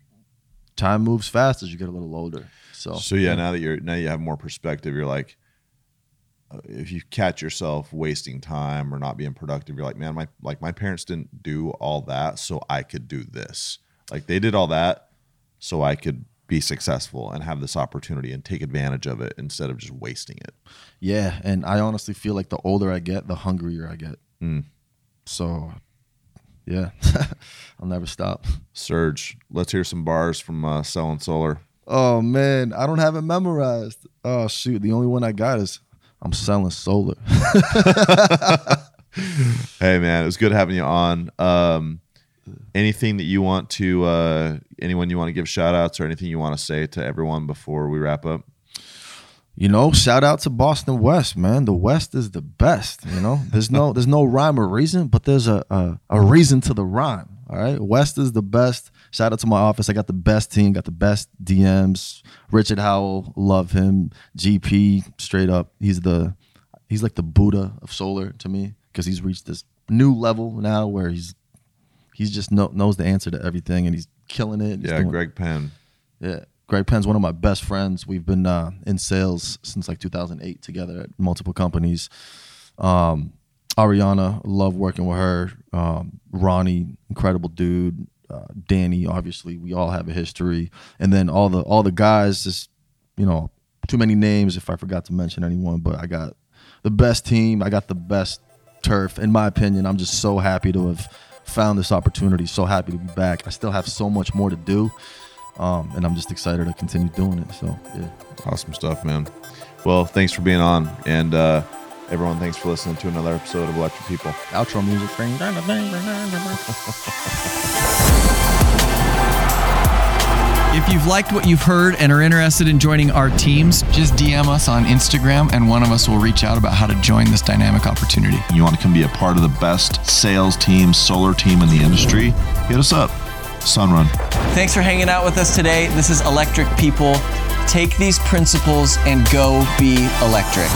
time moves fast as you get a little older. So So yeah, now that you're now you have more perspective, you're like, uh, if you catch yourself wasting time or not being productive, you're like, man, my like my parents didn't do all that, so I could do this. Like they did all that, so I could be successful and have this opportunity and take advantage of it instead of just wasting it. Yeah, and I honestly feel like the older I get, the hungrier I get. Mm. So, yeah, I'll never stop. Serge, let's hear some bars from uh, Selling Solar. Oh man, I don't have it memorized. Oh shoot, the only one I got is I'm selling solar. Hey man, it was good having you on. Um, anything that you want to, uh, anyone you want to give shout outs or anything you want to say to everyone before we wrap up? You know, shout out to Boston West, man. The West is the best. You know, there's no there's no rhyme or reason, but there's a, a a reason to the rhyme. All right, West is the best. Shout out to my office. I got the best team, got the best DMs. Richard Howell, love him. GP, straight up, he's the he's like the Buddha of solar to me because he's reached this new level now where he's he's just know, knows the answer to everything and he's killing it. He's Yeah, doing- Greg Penn. yeah. Greg Penn's one of my best friends. We've been uh, in sales since like 2008 together at multiple companies. Um, Ariana, love working with her. Um, Ronnie, incredible dude. Uh, Danny, obviously, we all have a history. And then all the all the guys, just you know, too many names if I forgot to mention anyone. But I got the best team. I got the best turf, in my opinion. I'm just so happy to have found this opportunity. So happy to be back. I still have so much more to do. Um, and I'm just excited to continue doing it. So yeah, Awesome stuff, man. Well, thanks for being on. And uh, everyone, thanks for listening to another episode of Electric People. outro music. If you've liked what you've heard and are interested in joining our teams, just DM us on Instagram and one of us will reach out about how to join this dynamic opportunity. You want to come be a part of the best sales team, solar team in the industry? Hit us up. Sunrun. Thanks for hanging out with us today. This is Electric People. Take these principles and go be electric.